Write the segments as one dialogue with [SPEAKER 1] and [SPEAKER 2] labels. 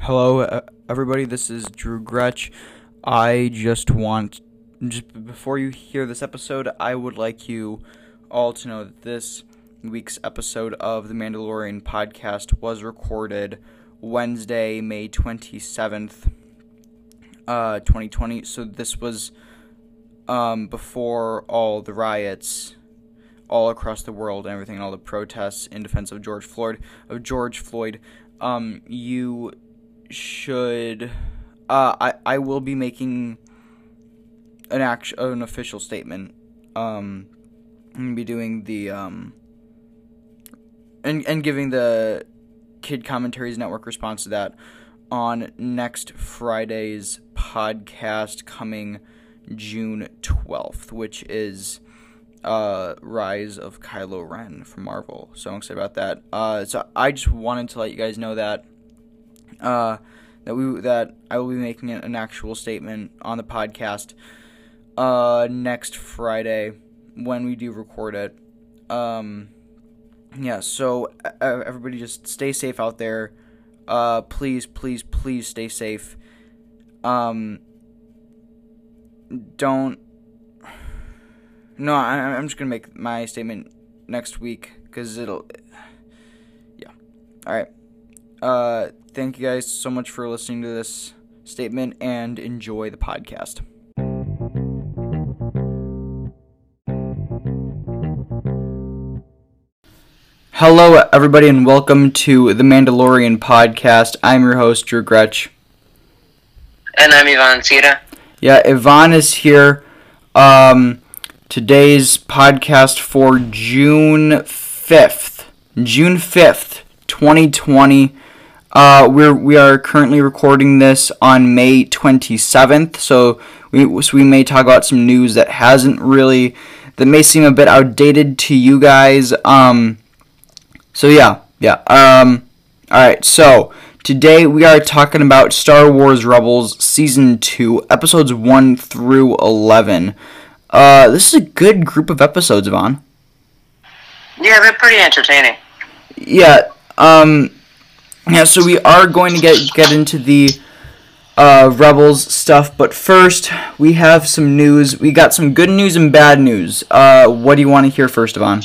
[SPEAKER 1] Hello, everybody. This is Drew Gretsch. I just want, just before you hear this episode, I would like you all to know that this week's episode of the Mandalorian podcast was recorded Wednesday, May 27th, uh, 2020. So this was um, before all the riots all across the world and everything, all the protests in defense of George Floyd, of George Floyd. Um, you should. Uh, I I will be making an act an official statement. Um, I'm gonna be doing the um. And and giving the Kid Commentaries Network response to that on next Friday's podcast coming June 12th, which is uh, Rise of Kylo Ren from Marvel. So I'm excited about that. Uh, so I just wanted to let you guys know that uh, that we that I will be making an actual statement on the podcast uh, next Friday when we do record it. Um, yeah. So everybody, just stay safe out there. Uh, please, please, please stay safe. Um, don't. No, I, I'm just gonna make my statement next week because it'll. Yeah. All right. Uh, thank you guys so much for listening to this statement and enjoy the podcast. Hello, everybody, and welcome to the Mandalorian podcast. I'm your host, Drew Gretsch.
[SPEAKER 2] And I'm Ivan Sita.
[SPEAKER 1] Yeah, Ivan is here. Um, today's podcast for June 5th. June 5th, 2020. Uh, we're we are currently recording this on May 27th, so we so we may talk about some news that hasn't really that may seem a bit outdated to you guys. Um, so yeah, yeah. Um, all right. So today we are talking about Star Wars Rebels season two, episodes one through eleven. Uh, this is a good group of episodes, Vaughn.
[SPEAKER 2] Yeah, they're pretty entertaining.
[SPEAKER 1] Yeah. Um yeah, so we are going to get get into the uh, Rebels stuff, but first we have some news. We got some good news and bad news. Uh, what do you want to hear first, Yvonne?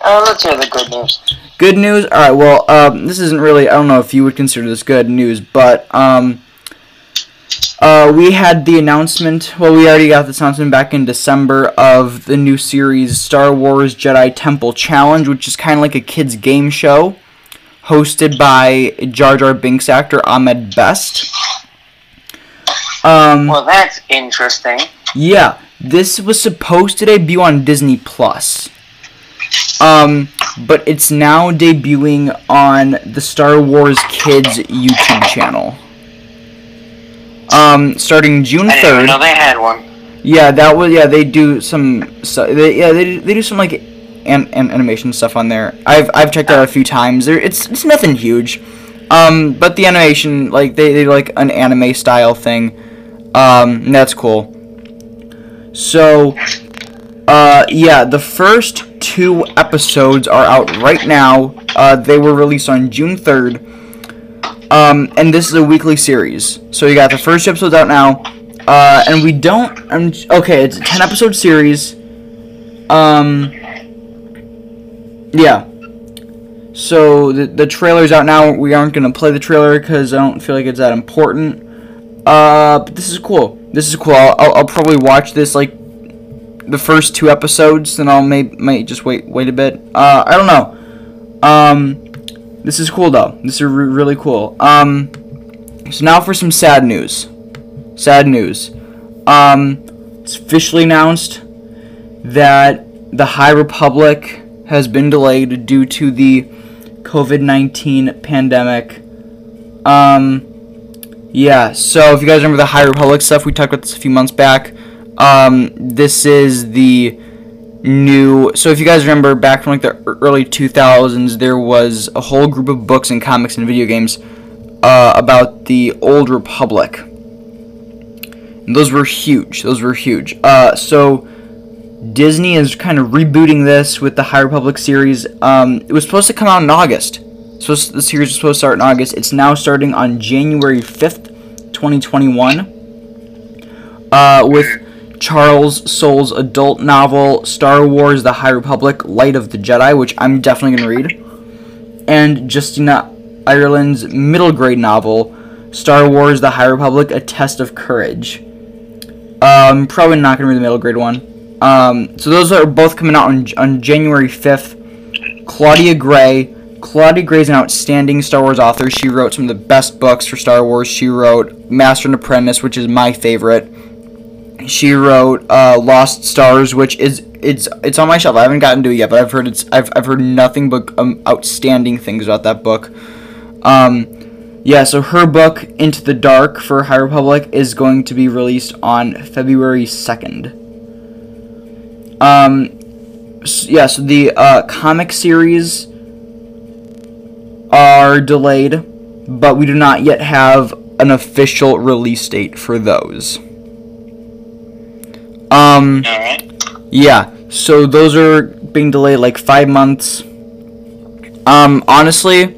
[SPEAKER 2] Uh, let's hear the good news.
[SPEAKER 1] Good news. All right. Well, um, this isn't really. I don't know if you would consider this good news, but um, uh, we had the announcement. Well, we already got this announcement back in December of the new series Star Wars Jedi Temple Challenge, which is kind of like a kids' game show hosted by Jar Jar Binks actor Ahmed Best.
[SPEAKER 2] Um, well, that's interesting.
[SPEAKER 1] Yeah, this was supposed to debut on Disney Plus. Um, but it's now debuting on the Star Wars Kids YouTube channel. Um, starting June third.
[SPEAKER 2] know they had one.
[SPEAKER 1] Yeah, that was yeah. They do some. So, they, yeah, they they do some like and, and animation stuff on there. I've I've checked out a few times. There, it's it's nothing huge, um, but the animation like they they like an anime style thing. Um, that's cool. So, uh, yeah, the first two episodes are out right now. Uh, they were released on June third. Um, and this is a weekly series. So you got the first episodes out now. Uh, and we don't. Okay. It's a ten episode series. Um, yeah. So the the trailer's out now. We aren't gonna play the trailer because I don't feel like it's that important. Uh, but this is cool. This is cool. I'll, I'll, I'll probably watch this like the first two episodes, then I'll may might just wait wait a bit. Uh, I don't know. Um, this is cool though. This is re- really cool. Um, so now for some sad news. Sad news. Um, it's officially announced that the High Republic has been delayed due to the COVID 19 pandemic. Um, yeah, so if you guys remember the High Republic stuff, we talked about this a few months back. Um, this is the new. So if you guys remember back from like the early 2000s, there was a whole group of books and comics and video games uh, about the Old Republic. And those were huge. Those were huge. Uh, so Disney is kind of rebooting this with the High Republic series. Um, it was supposed to come out in August. So the series was supposed to start in August. It's now starting on January 5th, 2021. Uh, with Charles Soule's adult novel, Star Wars The High Republic Light of the Jedi, which I'm definitely going to read. And Justina Ireland's middle grade novel, Star Wars The High Republic A Test of Courage. Um, probably not going to read the middle grade one. Um, so those are both coming out on, on January 5th. Claudia Gray Claudia Gray is an outstanding Star Wars author. She wrote some of the best books for Star Wars. She wrote Master and Apprentice, which is my favorite. She wrote uh, Lost Stars, which is it's it's on my shelf. I haven't gotten to it yet, but I've heard it's I've, I've heard nothing but um, outstanding things about that book. Um, yeah, so her book Into the Dark for High Republic is going to be released on February second. Um, yeah, so the uh, comic series are delayed, but we do not yet have an official release date for those. Um, yeah, so those are being delayed like five months. Um, honestly,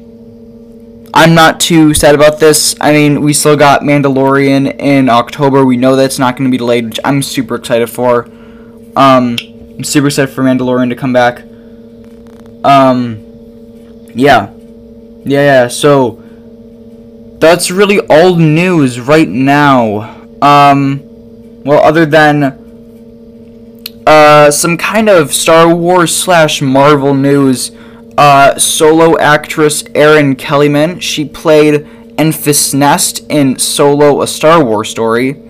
[SPEAKER 1] I'm not too sad about this. I mean, we still got Mandalorian in October. We know that's not going to be delayed, which I'm super excited for. Um, I'm super excited for Mandalorian to come back. Um, yeah. Yeah, yeah, so that's really all news right now. Um, well, other than uh, some kind of Star Wars slash Marvel news, uh, solo actress Erin Kellyman, she played Enfys Nest in Solo, a Star Wars story.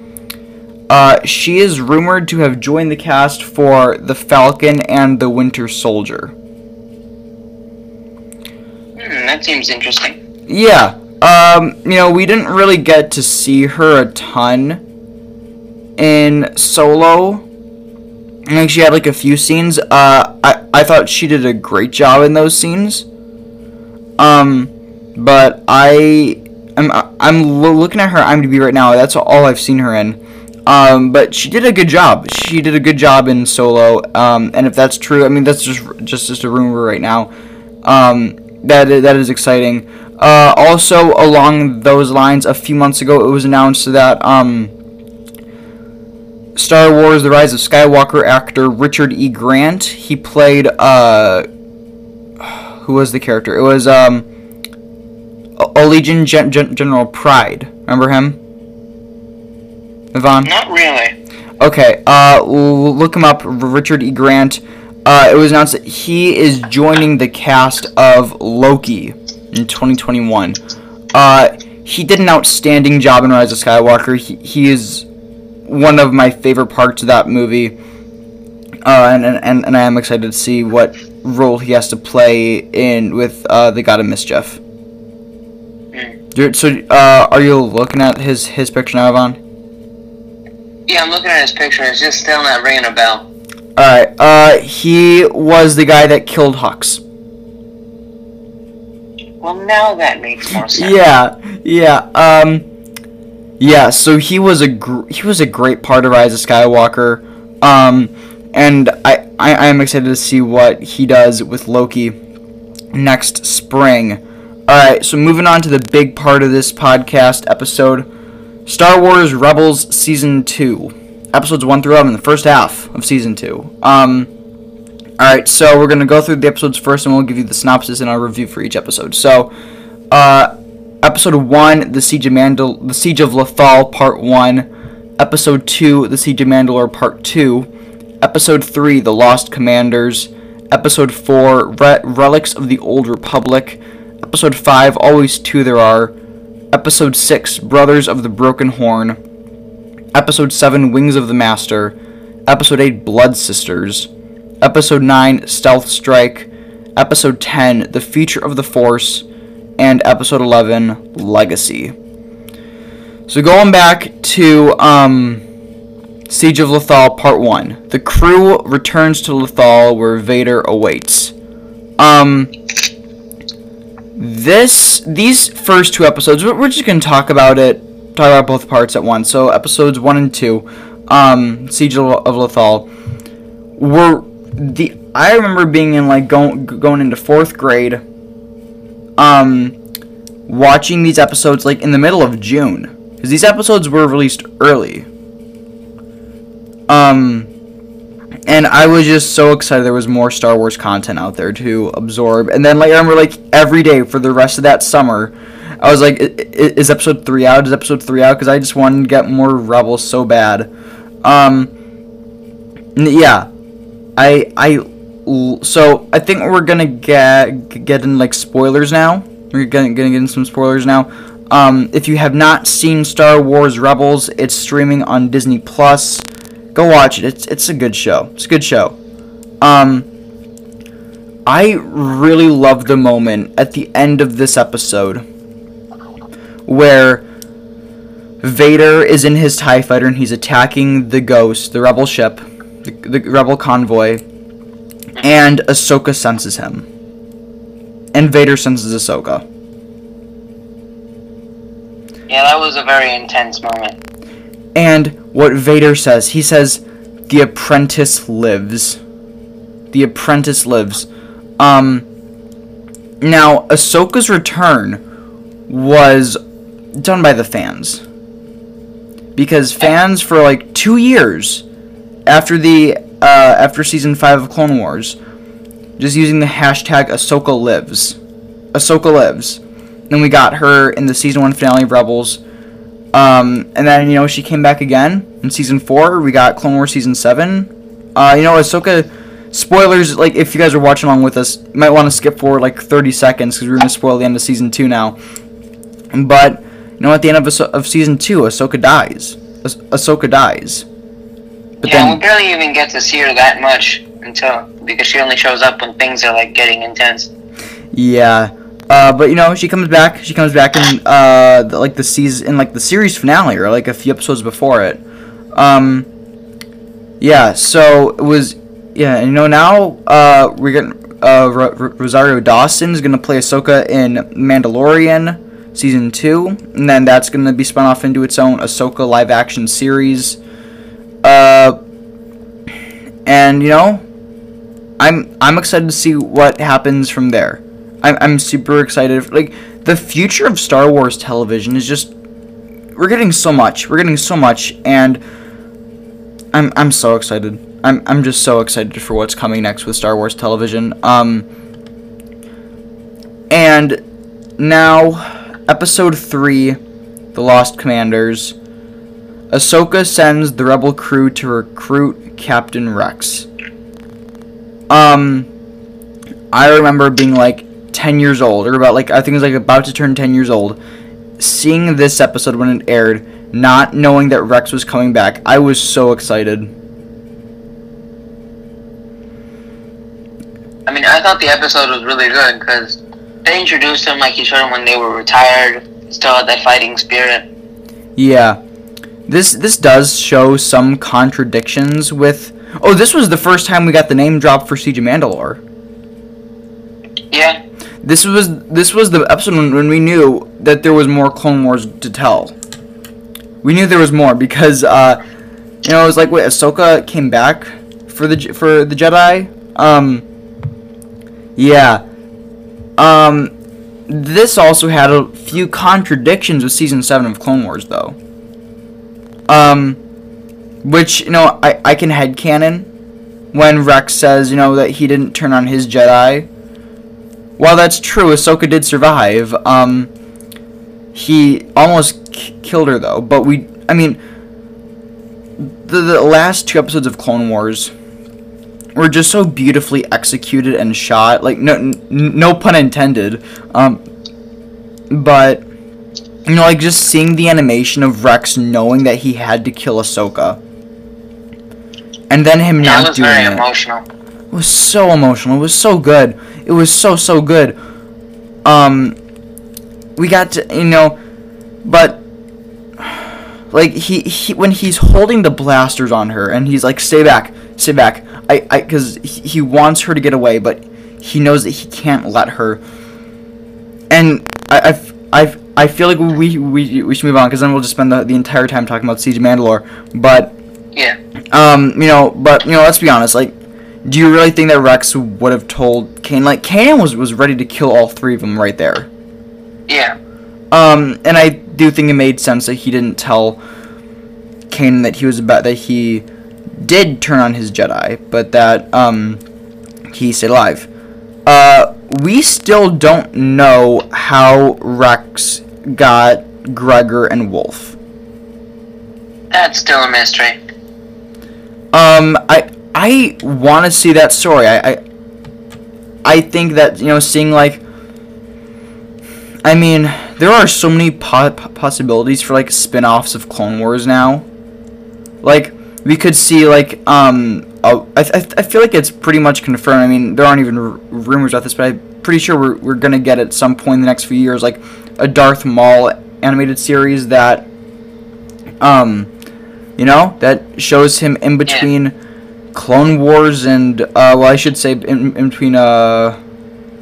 [SPEAKER 1] Uh, she is rumored to have joined the cast for The Falcon and The Winter Soldier.
[SPEAKER 2] Hmm, that seems interesting.
[SPEAKER 1] Yeah. Um, you know, we didn't really get to see her a ton in Solo. I think she had like a few scenes. Uh, I, I thought she did a great job in those scenes. Um, but I I'm I'm looking at her IMDb right now. That's all I've seen her in. Um, but she did a good job. She did a good job in Solo. Um, and if that's true, I mean that's just just just a rumor right now. Um, that that is exciting. Uh, also, along those lines, a few months ago, it was announced that um, Star Wars: The Rise of Skywalker actor Richard E. Grant he played uh, who was the character? It was um, Allegiant Gen- Gen- General Pryde. Remember him? Yvonne?
[SPEAKER 2] Not really.
[SPEAKER 1] Okay, uh, look him up, Richard E. Grant. Uh, it was announced that he is joining the cast of Loki in 2021. Uh, he did an outstanding job in Rise of Skywalker. He, he is one of my favorite parts of that movie. Uh, and, and, and I am excited to see what role he has to play in with uh, the God of Mischief.
[SPEAKER 2] Mm.
[SPEAKER 1] So, uh, are you looking at his, his picture now, Yvonne?
[SPEAKER 2] Yeah, I'm looking at his picture. It's just still not ringing a bell.
[SPEAKER 1] Alright, uh, he was the guy that killed Hux.
[SPEAKER 2] Well, now that makes more sense.
[SPEAKER 1] Yeah, yeah, um, yeah, so he was a gr- he was a great part of Rise of Skywalker, um, and I, I, I am excited to see what he does with Loki next spring. Alright, so moving on to the big part of this podcast episode Star Wars Rebels Season 2 episodes 1 through 11, the first half of season 2. Um, Alright, so we're going to go through the episodes first and we'll give you the synopsis and our review for each episode. So, uh, episode 1, The Siege of Mandal- The Siege of Lothal, Part 1. Episode 2, The Siege of Mandalore, Part 2. Episode 3, The Lost Commanders. Episode 4, Re- Relics of the Old Republic. Episode 5, Always Two There Are. Episode 6, Brothers of the Broken Horn. Episode 7 Wings of the Master, Episode 8 Blood Sisters, Episode 9 Stealth Strike, Episode 10 The Future of the Force, and Episode 11 Legacy. So going back to um, Siege of Lothal Part 1. The crew returns to Lothal where Vader awaits. Um this these first two episodes we're just going to talk about it talk about both parts at once. So episodes one and two, um, Siege of, Lothal were the I remember being in like going going into fourth grade. Um, watching these episodes like in the middle of June because these episodes were released early. Um, and I was just so excited there was more Star Wars content out there to absorb. And then like I remember like every day for the rest of that summer, I was like, is episode three out? Is episode three out? Because I just wanted to get more Rebels so bad. Um, yeah, I I so I think we're gonna get get in like spoilers now. We're gonna, gonna get in some spoilers now. Um, if you have not seen Star Wars Rebels, it's streaming on Disney Plus. Go watch it. It's it's a good show. It's a good show. Um, I really love the moment at the end of this episode where Vader is in his TIE fighter and he's attacking the Ghost, the rebel ship, the, the rebel convoy, and Ahsoka senses him. And Vader senses Ahsoka.
[SPEAKER 2] Yeah, that was a very intense moment.
[SPEAKER 1] And what Vader says, he says, "The apprentice lives." The apprentice lives. Um. Now, Ahsoka's return was done by the fans because fans for like two years after the uh, after season five of Clone Wars, just using the hashtag Ahsoka lives, Ahsoka lives. Then we got her in the season one finale of Rebels. Um, and then you know she came back again in season four. We got Clone Wars season seven. Uh, you know Ahsoka. Spoilers, like if you guys are watching along with us, you might want to skip forward like 30 seconds because we're gonna spoil the end of season two now. But you know, at the end of, of season two, Ahsoka dies. Ah- Ahsoka dies.
[SPEAKER 2] But yeah, then, we barely even get to see her that much until because she only shows up when things are like getting intense.
[SPEAKER 1] Yeah. Uh, but you know, she comes back. She comes back in uh, the, like the season, in like the series finale, or like a few episodes before it. Um, yeah. So it was, yeah. And you know, now uh, we're getting uh, Rosario Dawson is gonna play Ahsoka in Mandalorian season two, and then that's gonna be spun off into its own Ahsoka live action series. Uh, and you know, I'm I'm excited to see what happens from there. I'm, I'm super excited. Like the future of Star Wars television is just we're getting so much. We're getting so much, and I'm I'm so excited. I'm I'm just so excited for what's coming next with Star Wars television. Um, and now episode three, The Lost Commanders. Ahsoka sends the rebel crew to recruit Captain Rex. Um, I remember being like, 10 years old, or about like I think it was like about to turn 10 years old, seeing this episode when it aired, not knowing that Rex was coming back, I was so excited.
[SPEAKER 2] I mean, I thought the episode was really good because they introduced him like you showed him when they were retired, still had that fighting spirit.
[SPEAKER 1] Yeah. This this does show some contradictions with Oh, this was the first time we got the name drop for Siege of Mandalore.
[SPEAKER 2] Yeah.
[SPEAKER 1] This was this was the episode when, when we knew that there was more Clone Wars to tell. We knew there was more because uh, you know it was like wait Ahsoka came back for the for the Jedi. Um, yeah. Um, this also had a few contradictions with season seven of Clone Wars though. Um, which you know I I can head canon when Rex says you know that he didn't turn on his Jedi while that's true, Ahsoka did survive. Um, he almost killed her though. But we, I mean, the, the last two episodes of Clone Wars were just so beautifully executed and shot. Like no, no pun intended. Um, but you know, like just seeing the animation of Rex knowing that he had to kill Ahsoka, and then him yeah, not doing it.
[SPEAKER 2] Emotional.
[SPEAKER 1] It was so emotional. It was so good. It was so so good. Um, we got to you know, but like he, he when he's holding the blasters on her and he's like, "Stay back, stay back." I I because he, he wants her to get away, but he knows that he can't let her. And I I I, I feel like we we we should move on because then we'll just spend the, the entire time talking about Siege of Mandalore. But
[SPEAKER 2] yeah,
[SPEAKER 1] um, you know, but you know, let's be honest, like do you really think that Rex would have told Kane? Like Kane was was ready to kill all three of them right there.
[SPEAKER 2] Yeah.
[SPEAKER 1] Um, and I do think it made sense that he didn't tell Kane that he was about that he did turn on his Jedi, but that um he stayed alive. Uh, we still don't know how Rex got Gregor and Wolffe.
[SPEAKER 2] That's still a mystery.
[SPEAKER 1] Um, I I want to see that story. I, I I think that you know seeing like I mean there are so many po- possibilities for like spin-offs of Clone Wars now. Like we could see like um oh, I, I, I feel like it's pretty much confirmed. I mean there aren't even r- rumors about this, but I'm pretty sure we're we're gonna get at some point in the next few years like a Darth Maul animated series that um you know that shows him in between. Yeah Clone Wars and uh, well, I should say in, in between uh,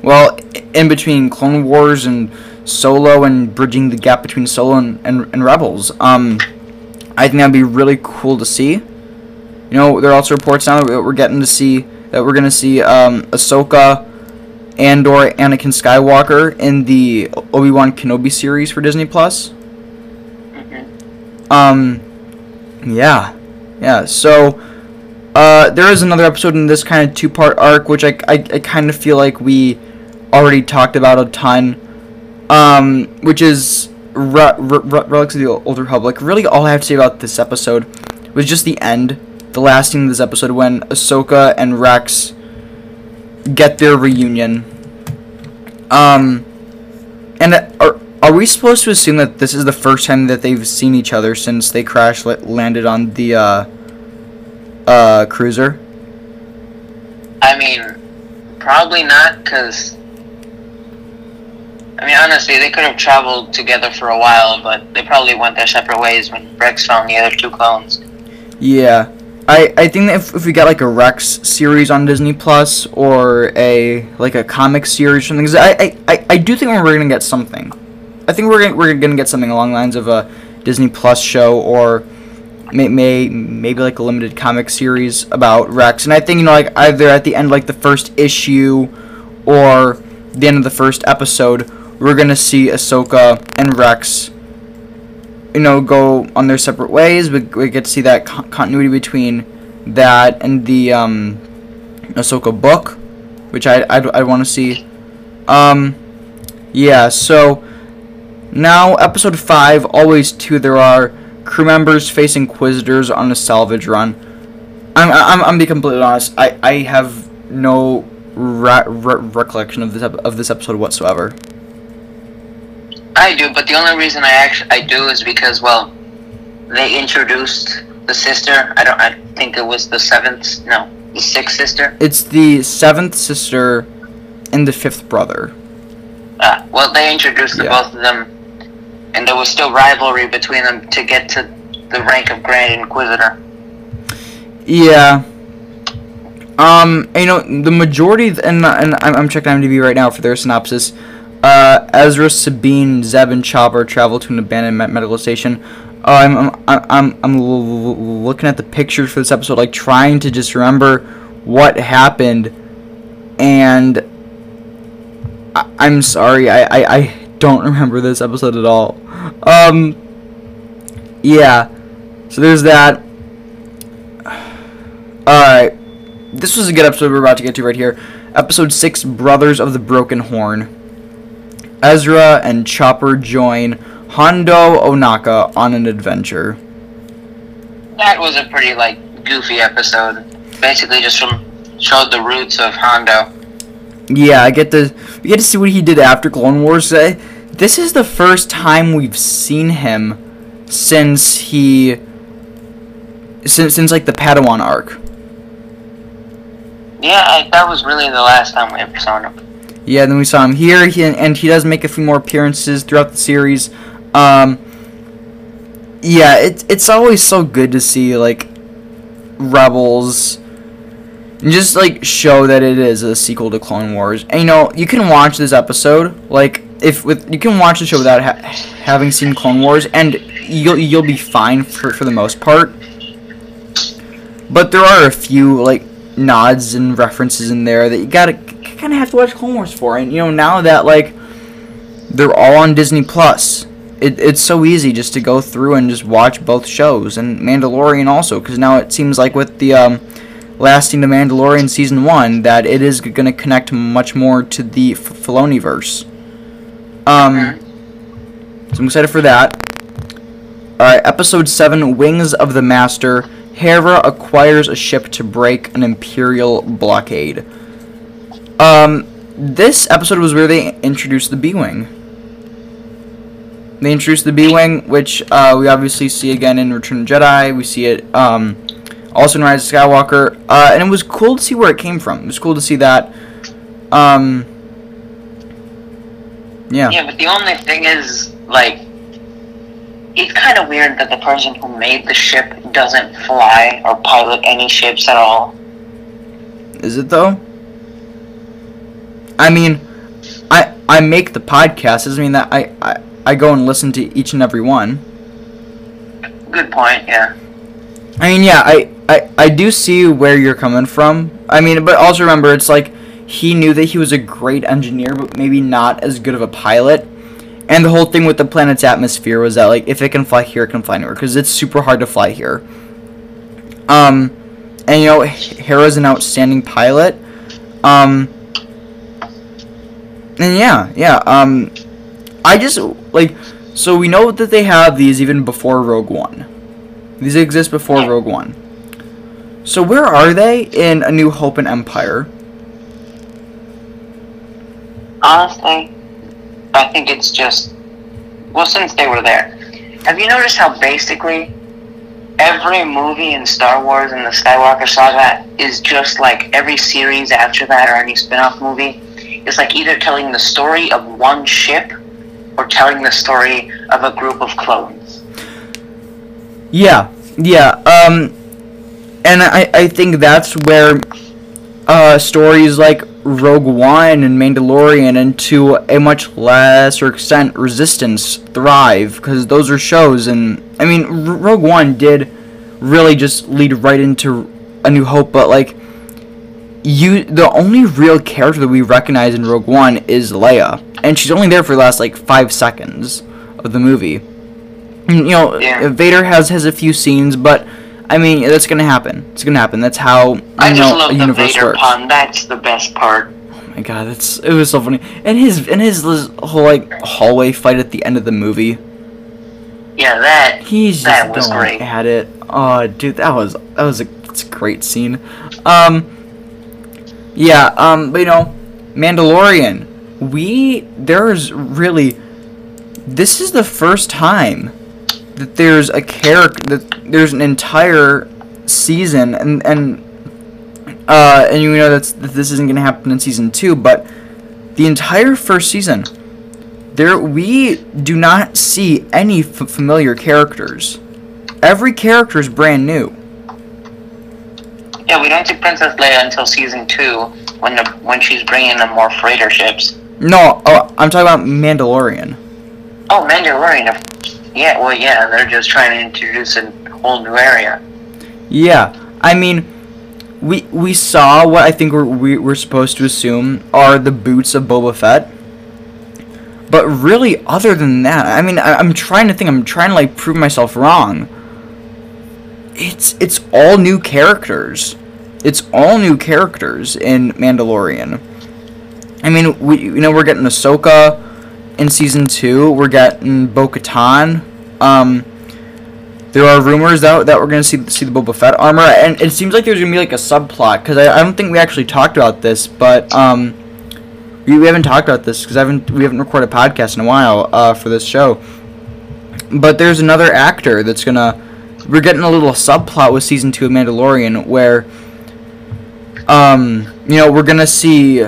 [SPEAKER 1] well, in between Clone Wars and Solo and bridging the gap between Solo and, and, and Rebels. Um, I think that'd be really cool to see. You know, there are also reports now that we're getting to see that we're gonna see um, Ahsoka, Andor, Anakin Skywalker in the Obi Wan Kenobi series for Disney Plus.
[SPEAKER 2] Mm-hmm.
[SPEAKER 1] Um, yeah, yeah. So uh, there is another episode in this kind of two part arc, which I, I, I kind of feel like we already talked about a ton, um, which is Re- Re- Re- Relics of the Old Republic. Really, all I have to say about this episode was just the end, the last scene of this episode when Ahsoka and Rex get their reunion. Um, and are, are we supposed to assume that this is the first time that they've seen each other since they crash landed on the, uh, uh, cruiser?
[SPEAKER 2] I mean, probably not, because. I mean, honestly, they could have traveled together for a while, but they probably went their separate ways when Rex found the other two clones.
[SPEAKER 1] Yeah. I, I think if, if we got like a Rex series on Disney Plus or a like a comic series or something, cause I, I, I, I do think we're gonna get something. I think we're gonna, we're gonna get something along the lines of a Disney Plus show or may, may maybe like a limited comic series about Rex. And I think you know like either at the end like the first issue or the end of the first episode, we're gonna see Ahsoka and Rex. You know, go on their separate ways. We, we get to see that con- continuity between that and the um, Ahsoka book, which I I, I want to see. Um, yeah. So now episode five, always two. There are crew members face inquisitors on a salvage run. I'm I'm I'm be completely honest. I I have no re- recollection of this ep- of this episode whatsoever.
[SPEAKER 2] I do, but the only reason I actually I do is because well, they introduced the sister. I don't. I think it was the seventh. No, the sixth sister.
[SPEAKER 1] It's the seventh sister and the fifth brother.
[SPEAKER 2] Ah, well, they introduced the
[SPEAKER 1] Yeah.
[SPEAKER 2] both of them, and there was still rivalry between them to get to the rank of Grand Inquisitor.
[SPEAKER 1] Yeah. Um, you know, the majority, and, and I'm, I'm checking IMDb right now for their synopsis. Uh, Ezra, Sabine, Zeb, and Chopper travel to an abandoned me- medical station. Uh, I'm, I'm, I'm, I'm looking at the pictures for this episode, like trying to just remember what happened, and I- I'm sorry, I, I, I don't remember this episode at all. Um, yeah, so there's that. Alright. This was a good episode we're about to get to right here. Episode 6 Brothers of the Broken Horn. Ezra and Chopper join Hondo Ohnaka on an adventure.
[SPEAKER 2] That was a pretty like goofy episode. Basically, just from showed the roots of Hondo.
[SPEAKER 1] Yeah, I get to we get to see what he did after Clone Wars. Uh, This is the first time we've seen him since he since since like the Padawan arc.
[SPEAKER 2] Yeah, I, that was really the last time we ever saw him.
[SPEAKER 1] Yeah, then we saw him here, he, and he does make a few more appearances throughout the series. Um, yeah, it's it's always so good to see like Rebels, and just like show that it is a sequel to Clone Wars. And you know, you can watch this episode like if with you can watch the show without ha- having seen Clone Wars, and you'll you'll be fine for for the most part. But there are a few like nods and references in there that you gotta kind of have to watch Clone Wars for. And you know, now that like they're all on Disney Plus, it, it's so easy just to go through and just watch both shows and Mandalorian also, because now it seems like with the um, lasting the Mandalorian season one that it is going to connect much more to the F- Filoniverse. Um, so I'm excited for that. Alright, episode 7 Wings of the Master. Hera acquires a ship to break an Imperial blockade. Um, this episode was where they introduced the B Wing. They introduced the B Wing, which uh, we obviously see again in Return of the Jedi. We see it um, also in Rise of Skywalker. Uh, and it was cool to see where it came from. It was cool to see that. Um, yeah.
[SPEAKER 2] Yeah, but the only thing is, like, it's kind of weird that the person who made the ship doesn't fly or pilot any ships at all.
[SPEAKER 1] Is it though? I mean, I I make the podcast. Doesn't mean that I, I I go and listen to each and every one.
[SPEAKER 2] Good point, yeah.
[SPEAKER 1] I mean, yeah, I, I I do see where you're coming from. I mean, but also remember, it's like he knew that he was a great engineer, but maybe not as good of a pilot. And the whole thing with the planet's atmosphere was that like if it can fly here, it can fly anywhere because it's super hard to fly here. Um, and you know, Hera's an outstanding pilot. Um, and yeah, yeah. Um, I just like so we know that they have these even before Rogue One. These exist before Rogue One. So where are they in A New Hope and Empire?
[SPEAKER 2] Honestly, I think it's just well, since they were there. Have you noticed how basically every movie in Star Wars and the Skywalker saga is just like every series after that or any spin-off movie is like either telling the story of one ship or telling the story of a group of clones.
[SPEAKER 1] Yeah, yeah. Um, and I I think that's where uh stories like Rogue One and Mandalorian, and to a much lesser extent, Resistance thrive because those are shows. And I mean, Rogue One did really just lead right into A New Hope, but like you, the only real character that we recognize in Rogue One is Leia, and she's only there for the last like five seconds of the movie. And, you know,
[SPEAKER 2] Yeah.
[SPEAKER 1] Vader has has a few scenes, but. I mean, that's gonna happen. It's gonna happen. That's how you
[SPEAKER 2] I just
[SPEAKER 1] know
[SPEAKER 2] love
[SPEAKER 1] a
[SPEAKER 2] the
[SPEAKER 1] universe
[SPEAKER 2] Vader
[SPEAKER 1] works.
[SPEAKER 2] pun. That's the best part.
[SPEAKER 1] Oh my god, that's it was so funny. And his and his whole like hallway fight at the end of the movie.
[SPEAKER 2] Yeah, that
[SPEAKER 1] He's
[SPEAKER 2] That
[SPEAKER 1] just
[SPEAKER 2] was
[SPEAKER 1] going
[SPEAKER 2] great.
[SPEAKER 1] at it. Oh, dude, that was that was a, that's a great scene. Um, yeah. Um, but you know, Mandalorian. We there's really this is the first time that there's a character that there's an entire season and and uh and you know that's that this isn't gonna happen in season two, but the entire first season there we do not see any f- familiar characters. Every character is brand new.
[SPEAKER 2] Yeah, we don't see Princess Leia until season two, when the when she's bringing in more freighter ships.
[SPEAKER 1] No, oh, I'm talking about Mandalorian.
[SPEAKER 2] Oh, Mandalorian. Yeah, well, yeah, they're just trying to introduce a whole new area.
[SPEAKER 1] Yeah, I mean, we we saw what I think we're we, we're supposed to assume are the boots of Boba Fett. But really, other than that, I mean, I, I'm trying to think. I'm trying to like prove myself wrong. It's it's all new characters. It's all new characters in Mandalorian. I mean, we you know we're getting Ahsoka in season two. We're getting Bo-Katan. Um, there are rumors that, that we're gonna see see the Boba Fett armor, and it seems like there's gonna be like a subplot because I, I don't think we actually talked about this, but um, we, we haven't talked about this because I haven't we haven't recorded a podcast in a while uh, for this show. But there's another actor that's gonna we're getting a little subplot with season two of Mandalorian where um you know we're gonna see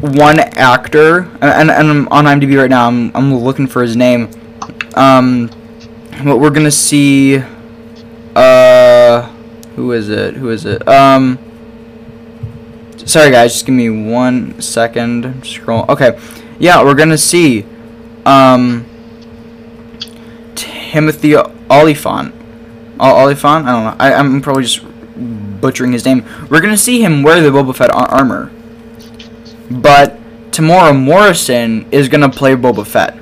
[SPEAKER 1] one actor and, and I'm on IMDb right now I'm I'm looking for his name. Um but we're gonna see uh who is it who is it? Um sorry guys just give me one second scroll okay. Yeah we're gonna see um Timothy Olyphant. Olyphant? I don't know I, I'm probably just butchering his name. We're gonna see him wear the Boba Fett ar- armor, but Temuera Morrison is gonna play Boba Fett.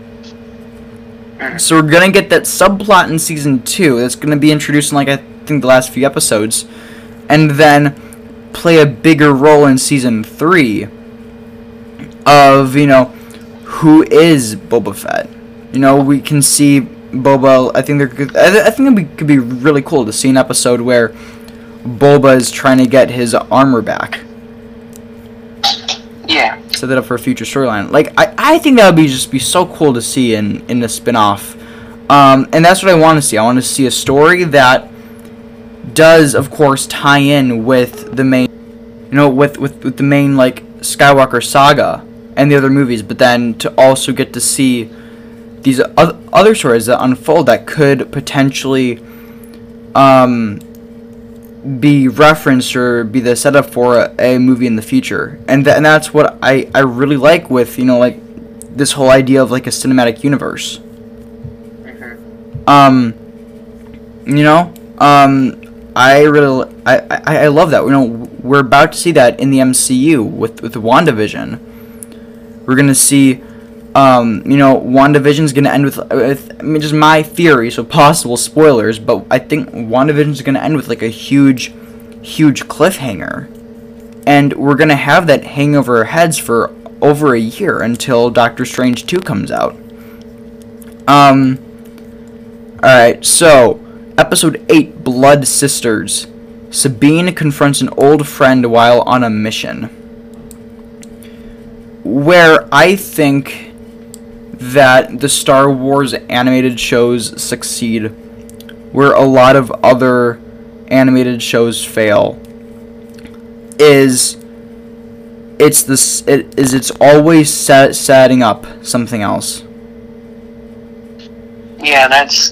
[SPEAKER 1] So we're gonna get that subplot in season two that's gonna be introduced in like I think the last few episodes, and then play a bigger role in season three of you know who is Boba Fett. You know we can see Boba. I think they're. good- I, I think it could be really cool to see an episode where Boba is trying to get his armor back.
[SPEAKER 2] Yeah.
[SPEAKER 1] Set that up for a future storyline. Like I, I think that would be just be so cool to see in in the spin-off. Um, and that's what I want to see. I want to see a story that does, of course, tie in with the main, you know, with with, with the main like Skywalker saga and the other movies. But then to also get to see these other stories that unfold that could potentially um, be referenced or be the setup for a, a movie in the future. And th- and that's what I I really like with you know like this whole idea of like a cinematic universe. Um, you know, um, I really I, I I love that. You know, we're about to see that in the MCU with with WandaVision. We're gonna see. Um, you know, WandaVision's gonna end with, with, I mean, just my theory, so possible spoilers, but I think WandaVision's gonna end with like a huge, huge cliffhanger. And we're gonna have that hang over our heads for over a year until Doctor Strange 2 comes out. Um, alright, so, episode 8 Blood Sisters. Sabine confronts an old friend while on a mission. Where I think that the Star Wars animated shows succeed, where a lot of other animated shows fail, is it's this it is it's always set, setting up something else.
[SPEAKER 2] Yeah, that's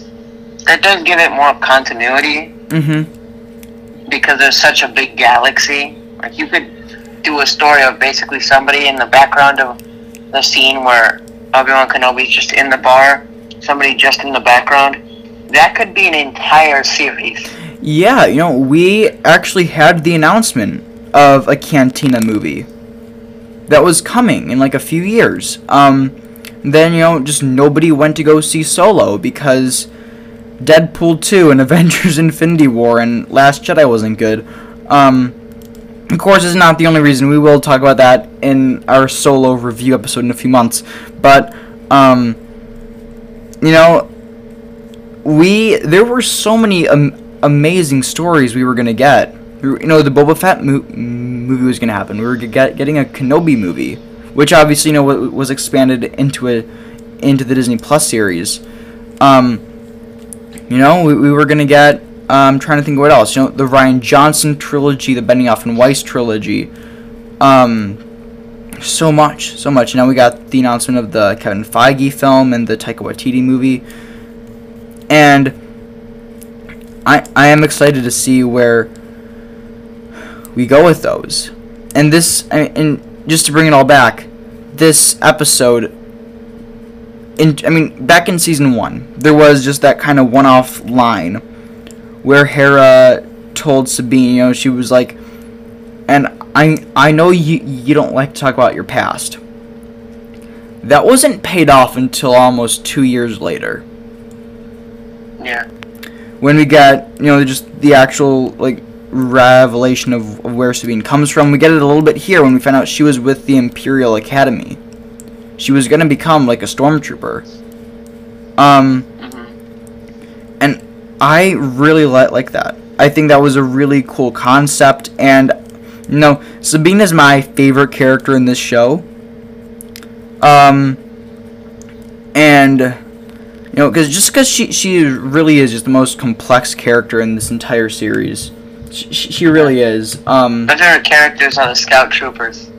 [SPEAKER 2] that does give it more continuity
[SPEAKER 1] Mm-hmm.
[SPEAKER 2] because there's such a big galaxy. Like you could do a story of basically somebody in the background of the scene where Obi Wan Kenobi's just in the bar, somebody just in the background. That could be an entire series.
[SPEAKER 1] Yeah, you know, we actually had the announcement of a Cantina movie that was coming in like a few years. Um, then, you know, just nobody went to go see Solo because Deadpool 2 and Avengers Infinity War and Last Jedi wasn't good. Um, of course, it's not the only reason. We will talk about that in our Solo review episode in a few months. But, um, you know, we there were so many amazing stories we were gonna get. You know, the Boba Fett mo- movie was gonna happen. We were get, getting a Kenobi movie, which obviously you know was expanded into a into the Disney Plus series. Um, you know, we, we were gonna get. I'm trying to think of what else. You know, the Rian Johnson trilogy, the Benioff and Weiss trilogy. Um, so much, so much. Now we got the announcement of the Kevin Feige film and the Taika Waititi movie and I I am excited to see where we go with those. And this I- and just to bring it all back, this episode in I mean back in season 1, there was just that kind of one-off line where Hera told Sabine, you know, she was like and I I know you you don't like to talk about your past. That wasn't paid off until almost 2 years later
[SPEAKER 2] Yeah.
[SPEAKER 1] when we get you know just the actual like revelation of, of where Sabine comes from. We get it a little bit here when we find out she was with the Imperial Academy. She was gonna become like a stormtrooper. Um, and I really li- like that. I think that was a really cool concept, and you know, Sabine is my favorite character in this show. Um, and you know, because just because she she really is just the most complex character in this entire series, she, she really is. Um,
[SPEAKER 2] My favorite characters are the Scout Troopers.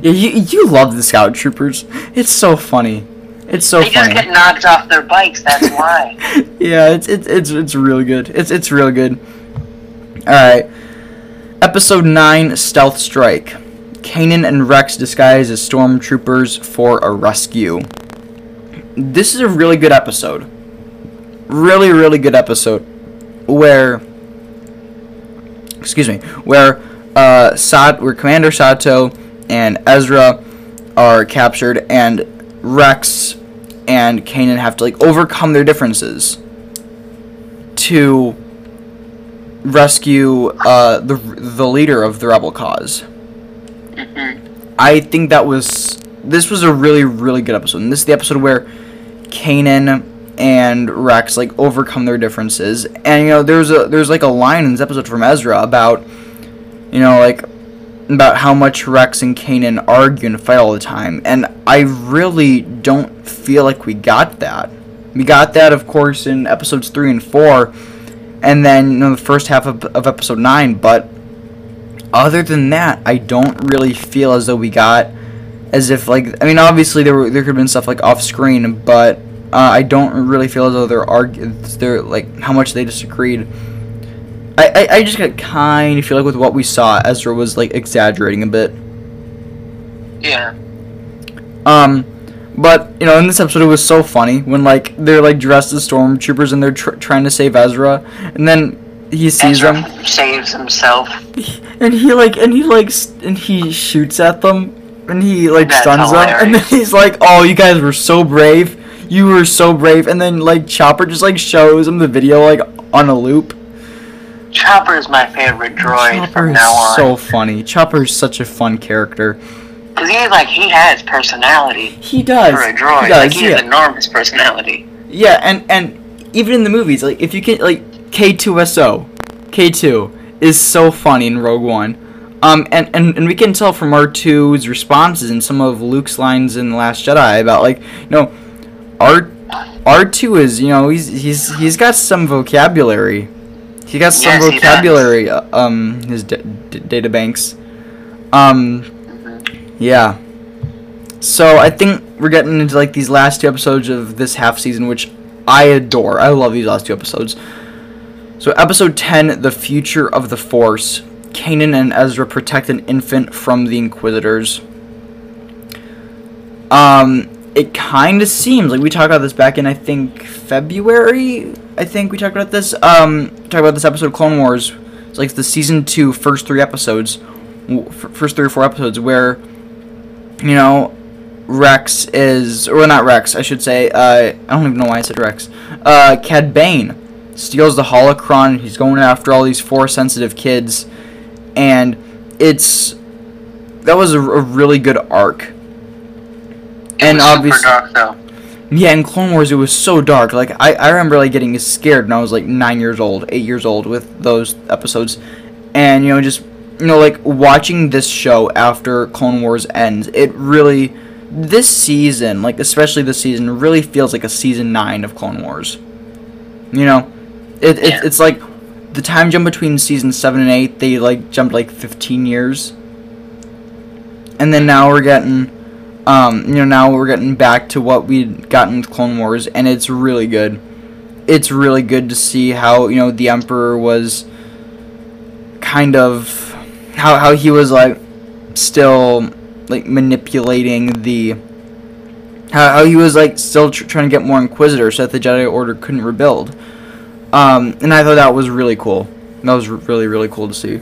[SPEAKER 1] yeah, you you love the Scout Troopers. It's so funny. It's so
[SPEAKER 2] they just
[SPEAKER 1] funny.
[SPEAKER 2] get knocked off their bikes. That's why.
[SPEAKER 1] yeah, it's it's it's it's really good. It's it's real good. All right, episode nine, Stealth Strike. Kanan and Rex disguise as stormtroopers for a rescue. This is a really good episode. Really, really good episode. Where excuse me, where uh, Sat, where Commander Sato and Ezra are captured, and Rex and Kanan have to like overcome their differences to rescue uh, the the leader of the rebel because
[SPEAKER 2] Mm-hmm.
[SPEAKER 1] I think that was this was a really really good episode. And this is the episode where Kanan and Rex like overcome their differences. And you know, there's a there's like a line in this episode from Ezra about you know like about how much Rex and Kanan argue and fight all the time. And I really don't feel like we got that. We got that of course in episodes 3 and 4 and then you know the first half of, of episode 9, but other than that, I don't really feel as though we got as if like I mean obviously there there could have been stuff like off screen, but uh, I don't really feel as though they're argu- they're like how much they disagreed. I, I, I just got kind of feel like with what we saw, Ezra was like exaggerating a bit.
[SPEAKER 2] Yeah.
[SPEAKER 1] Um, but you know, in this episode, it was so funny when like they're like dressed as stormtroopers and they're tr- trying to save Ezra, and then he sees
[SPEAKER 2] Ezra
[SPEAKER 1] them,
[SPEAKER 2] saves himself.
[SPEAKER 1] and he like and he like st- and he shoots at them, and he like
[SPEAKER 2] That's
[SPEAKER 1] stuns them, and then he's like, "Oh, you guys were so brave." You were so brave, and then like Chopper just like shows him the video like on a loop.
[SPEAKER 2] Chopper is my favorite droid
[SPEAKER 1] Chopper
[SPEAKER 2] from
[SPEAKER 1] is
[SPEAKER 2] now on.
[SPEAKER 1] so funny. Chopper is such a fun character.
[SPEAKER 2] Cause he like he has personality
[SPEAKER 1] He does.
[SPEAKER 2] for a droid.
[SPEAKER 1] He does.
[SPEAKER 2] like he
[SPEAKER 1] yeah.
[SPEAKER 2] has enormous personality.
[SPEAKER 1] Yeah, and and even in the movies, like if you can like K2SO, K2 is so funny in Rogue One. Um, and, and, and we can tell from R2's responses and some of Luke's lines in The Last Jedi about like, you know, R R2 is, you know, he's he's he's got some vocabulary. He got some
[SPEAKER 2] Yes,
[SPEAKER 1] vocabulary um his d- d- data banks. Um yeah. So I think we're getting into like these last two episodes of this half season, which I adore. I love these last two episodes. So episode ten, the future of the Force. Kanan and Ezra protect an infant from the Inquisitors. Um, it kind of seems like we talked about this back in I think February. I think we talked about this. Um, talked about this episode of Clone Wars. It's like the season two first three episodes, first three or four episodes where, you know, Rex is or not Rex, I should say. Uh, I don't even know why I said Rex. Uh, Cad Bane steals the holocron. He's going after all these force sensitive kids, and it's that was a, a really good arc.
[SPEAKER 2] It
[SPEAKER 1] And
[SPEAKER 2] was
[SPEAKER 1] obvious-
[SPEAKER 2] dark.
[SPEAKER 1] Yeah, in Clone Wars it was so dark. Like I, I remember like getting scared when I was like nine years old, eight years old with those episodes, and you know just you know like watching this show after Clone Wars ends, it really this season like especially this season really feels like a season nine of Clone Wars. You know, it, it
[SPEAKER 2] Yeah.
[SPEAKER 1] it's like the time jump between season seven and eight they like jumped like fifteen years, and then now we're getting um, you know, now we're getting back to what we'd gotten with Clone Wars, and it's really good. It's really good to see how you know the Emperor was kind of how how he was like still like manipulating the how, how he was like still tr- trying to get more Inquisitors so that the Jedi Order couldn't rebuild. Um, and I thought that was really cool. That was r- really really cool to see.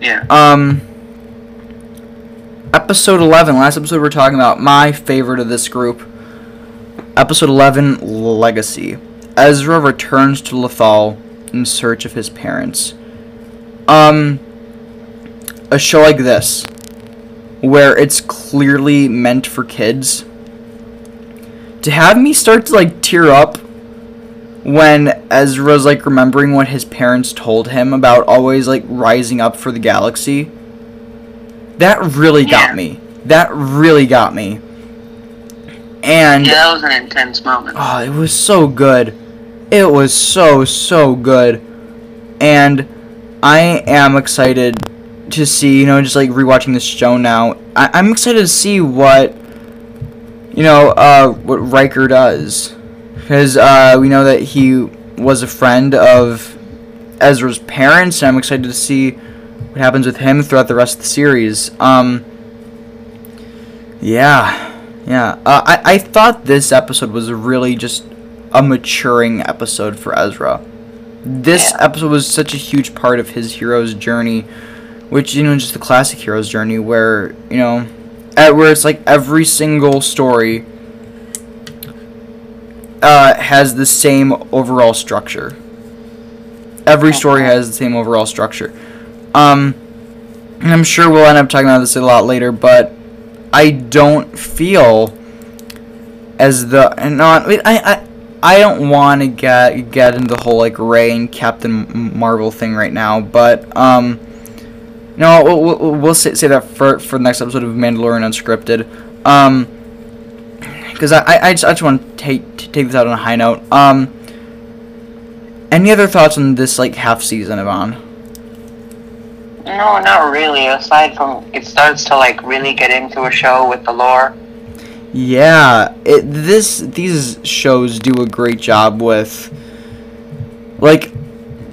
[SPEAKER 2] Yeah.
[SPEAKER 1] Um, episode 11, last episode we're talking about, my favorite of this group. Episode 11, Legacy. Ezra returns to Lothal in search of his parents. Um, a show like this, where it's clearly meant for kids, to have me start to like tear up when Ezra's like remembering what his parents told him about always like rising up for the galaxy. That really
[SPEAKER 2] Yeah.
[SPEAKER 1] got me. That really got me. And
[SPEAKER 2] Yeah, that was an intense moment.
[SPEAKER 1] oh, it was so good. It was so so good. And I am excited to see, you know, just like rewatching this show now. I- I'm excited to see what you know, uh, what Ryder does, because uh, we know that he was a friend of Ezra's parents, and I'm excited to see what happens with him throughout the rest of the series. Um, yeah, yeah. Uh, I I thought this episode was really just a maturing episode for Ezra. this
[SPEAKER 2] Yeah.
[SPEAKER 1] episode was such a huge part of his hero's journey, which you know just the classic hero's journey, where you know, at, where it's like every single story uh, has the same overall structure. Every story has the same overall structure. Um, and I'm sure we'll end up talking about this a lot later, but I don't feel as the and not I I I don't want to get get into the whole like Rey and Captain Marvel thing right now, but um, no, we'll, we'll, we'll say, say that for for the next episode of Mandalorian Unscripted, um, because I, I I just, I just want to take take this out on a high note. Um, any other thoughts on this like half season, Yvonne?
[SPEAKER 2] No, not really. Aside from it starts to like really get into a show with the lore.
[SPEAKER 1] Yeah, it this these shows do a great job with like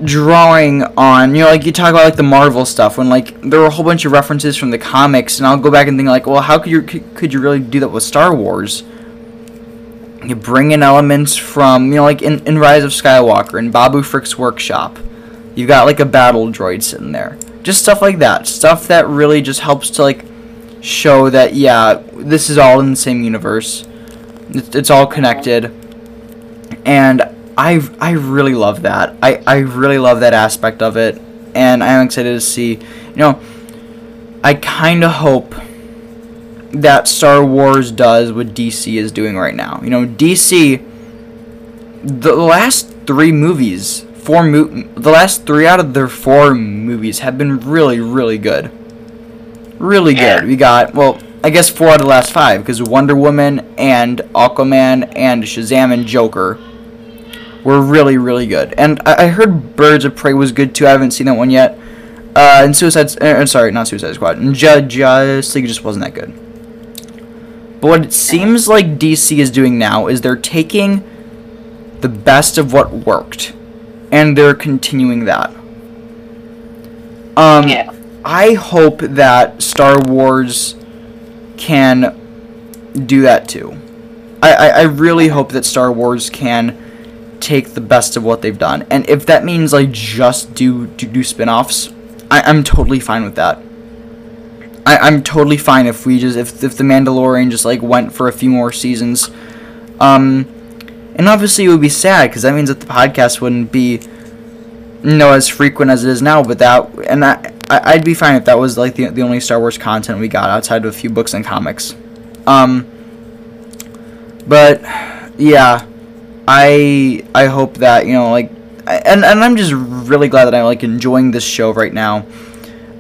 [SPEAKER 1] drawing on you know like you talk about like the Marvel stuff when like there were a whole bunch of references from the comics and I'll go back and think like well how could you could, you really do that with Star Wars? You bring in elements from you know like in, in Rise of Skywalker and Babu Frick's workshop. You've got like a battle droid sitting there. Just stuff like that. Stuff that really just helps to like show that yeah, this is all in the same universe. It's, it's all connected, and I I really love that. I I really love that aspect of it, and I'm excited to see. You know, I kind of hope that Star Wars does what DC is doing right now. You know, DC. The last three movies, four mo- the last three out of their four movies have been really, really good really good. We got well, I guess four out of the last five because Wonder Woman and Aquaman and Shazam and Joker were really really good. And I, I heard Birds of Prey was good too. I haven't seen that one yet. Uh, and Suicide, uh, sorry, not Suicide Squad. And Ju- Justice League just wasn't that good. But what it seems like DC is doing now is they're taking the best of what worked, and they're continuing that. Um,
[SPEAKER 2] Yeah.
[SPEAKER 1] I hope that Star Wars can do that too. I, I, I really hope that Star Wars can take the best of what they've done. And if that means like just do do, do spin-offs, I, I'm totally fine with that. I, I'm totally fine if we just if if the Mandalorian just like went for a few more seasons. Um and obviously it would be sad because that means that the podcast wouldn't be you know as frequent as it is now but that and I, I I'd be fine if that was like the, the only Star Wars content we got outside of a few books and comics. Um but yeah I I hope that you know like and and I'm just really glad that I'm like enjoying this show right now.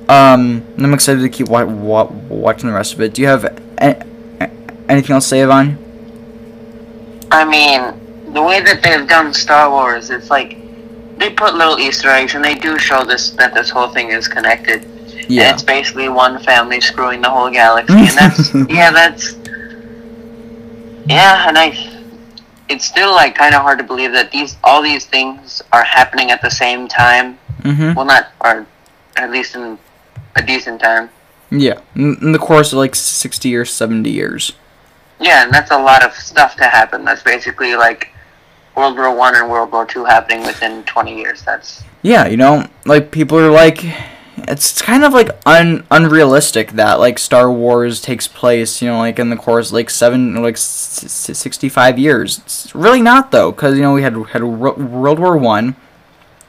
[SPEAKER 1] Um I'm excited to keep wa- wa- watching the rest of it. Do you have a- anything else to say Yvonne
[SPEAKER 2] I mean, the way that they've done Star Wars, it's like they put little Easter eggs and they do show this that this whole thing is connected. And
[SPEAKER 1] yeah
[SPEAKER 2] it's basically one family screwing the whole galaxy, and that's yeah, that's yeah, and I. It's still like kind of hard to believe that these all these things are happening at the same time.
[SPEAKER 1] mhm
[SPEAKER 2] Well, not or at least in a decent time.
[SPEAKER 1] Yeah, in, in the course of like 60 or 70 years.
[SPEAKER 2] Yeah, and that's a lot of stuff to happen. That's basically like World War One and World War Two happening within twenty years. That's
[SPEAKER 1] Yeah, you know, like people are like it's kind of like un unrealistic that like Star Wars takes place, you know, like in the course like 7 like s- s- 65 years. It's really not though cuz you know we had had Wo- World War 1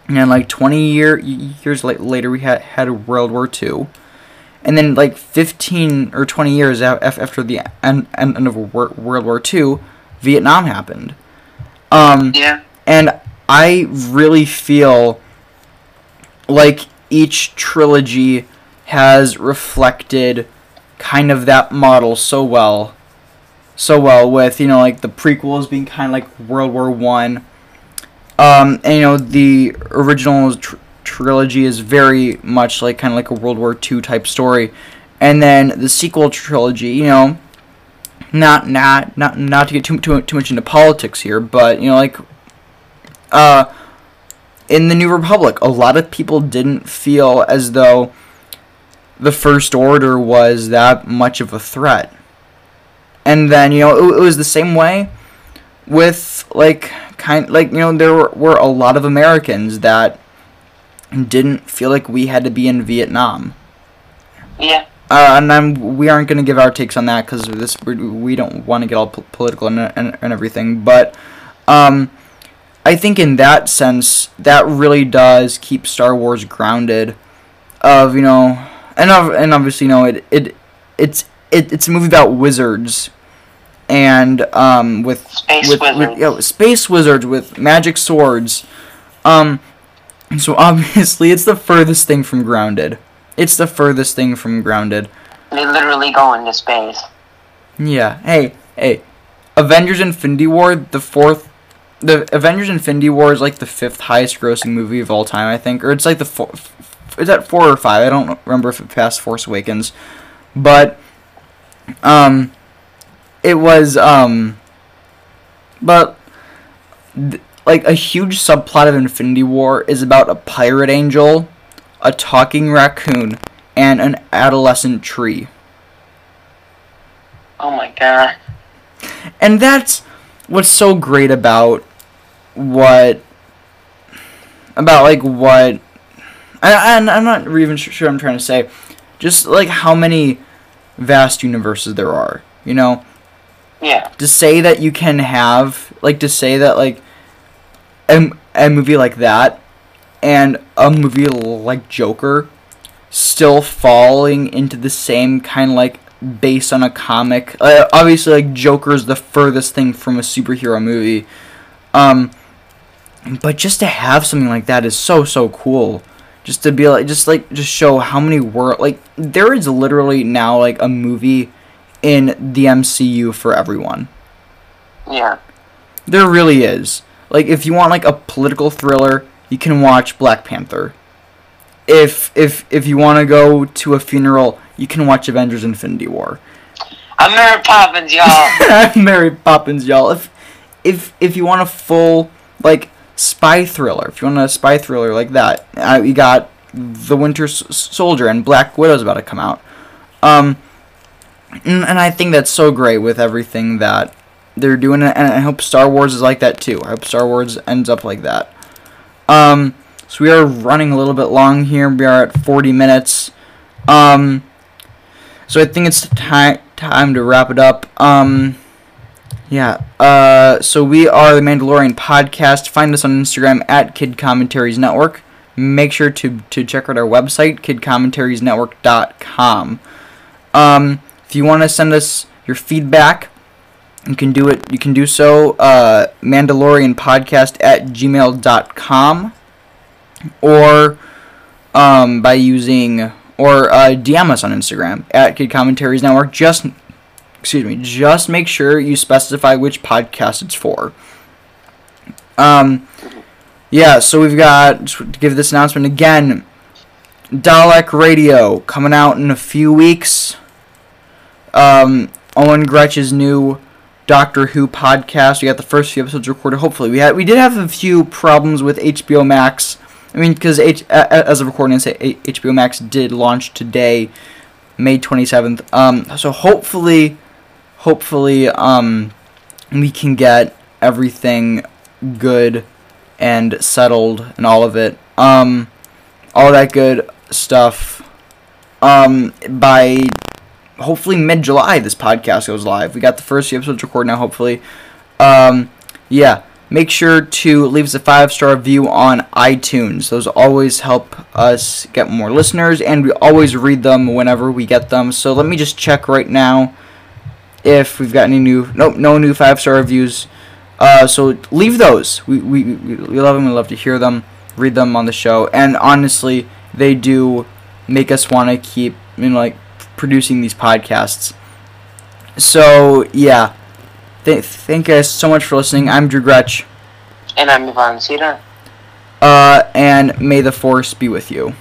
[SPEAKER 1] and like 20 year years later we had had World War 2. And then like 15 or 20 years after the end, end of World War 2, Vietnam happened. Um
[SPEAKER 2] yeah,
[SPEAKER 1] and I really feel like each trilogy has reflected kind of that model so well. So well with, you know, like the prequels being kind of like World War One. Um, and you know, the original tr- trilogy is very much like kind of like a World War Two type story. And then the sequel trilogy, you know, not not not not to get too too, too much into politics here, but you know, like uh, in the New Republic, a lot of people didn't feel as though the First Order was that much of a threat. And then, you know, it, it was the same way with, like, kind like you know there were, were a lot of Americans that didn't feel like we had to be in Vietnam.
[SPEAKER 2] Yeah.
[SPEAKER 1] Uh, and I'm, we aren't going to give our takes on that because this we, we don't want to get all po- political and, and, and everything. But um, I think in that sense, that really does keep Star Wars grounded. Of you know, and of, and obviously you know it it it's it, it's a movie about wizards and um with
[SPEAKER 2] Space
[SPEAKER 1] with,
[SPEAKER 2] wizards.
[SPEAKER 1] with you know, space wizards with magic swords. Um, so obviously it's the furthest thing from grounded. It's the furthest thing from grounded.
[SPEAKER 2] They literally go into space.
[SPEAKER 1] Yeah. Hey, hey. Avengers Infinity War, the fourth the Avengers Infinity War is like the fifth highest grossing movie of all time, I think. Or it's like the four is that four or five? I don't remember if it passed Force Awakens. But um it was um but th- like a huge subplot of Infinity War is about a pirate angel, a talking raccoon, and an adolescent tree.
[SPEAKER 2] Oh my god.
[SPEAKER 1] And that's what's so great about what about like what and I'm not even sure I'm trying to say just like how many vast universes there are, you know?
[SPEAKER 2] Yeah.
[SPEAKER 1] to say that you can have like to say that like a, a movie like that and a movie like Joker still falling into the same kind of like based on a comic uh, obviously like Joker's the furthest thing from a superhero movie um but just to have something like that is so so cool just to be like just like just show how many were like there is literally now like a movie in the MCU for everyone.
[SPEAKER 2] Yeah.
[SPEAKER 1] There really is. Like if you want like a political thriller, you can watch Black Panther. If if if you want to go to a funeral, you can watch Avengers Infinity War.
[SPEAKER 2] I'm Mary Poppins, y'all.
[SPEAKER 1] Mary Poppins, y'all. If if if you want a full like spy thriller, if you want a spy thriller like that, uh, you got The Winter S- Soldier and Black Widow's about to come out. Um, and, and I think that's so great with everything that they're doing, it, and I hope Star Wars is like that too. I hope Star Wars ends up like that. Um, so we are running a little bit long here. We are at 40 minutes. Um, so I think it's time time to wrap it up. Um, yeah. Uh, so we are the Mandalorian podcast. Find us on Instagram at Kid Commentaries Network. Make sure to to check out our website, kidcommentariesnetwork.com. Um, if you want to send us your feedback, you can do it. You can do so. Uh, Mandalorian podcast at gmail.com or um, by using or uh, DM us on Instagram at Kid Commentaries Network. Just excuse me. Just make sure you specify which podcast it's for. Um, yeah. So we've got to give this announcement again. Dalek Radio coming out in a few weeks. Um, Owen Gretch's new Doctor Who podcast. We got the first few episodes recorded. Hopefully, we had we did have a few problems with HBO Max. I mean, because H- as of recording, say HBO Max did launch today, May twenty seventh. Um, so hopefully, hopefully, um, we can get everything good and settled and all of it. Um, all that good stuff. Um, by hopefully mid July this podcast goes live. We got the first few episodes recorded now, hopefully. Um, yeah. Make sure to leave us a five star review on iTunes. Those always help us get more listeners, and we always read them whenever we get them. So let me just check right now if we've got any new. Nope, no new five star reviews. Uh, so leave those. We, we, we we love them. We love to hear them, read them on the show, and honestly, they do make us want to keep you know like producing these podcasts. So yeah, Th- thank you guys so much for listening. I'm Drew Gretch,
[SPEAKER 2] and I'm Ivan Cedar.
[SPEAKER 1] uh, and may the force be with you.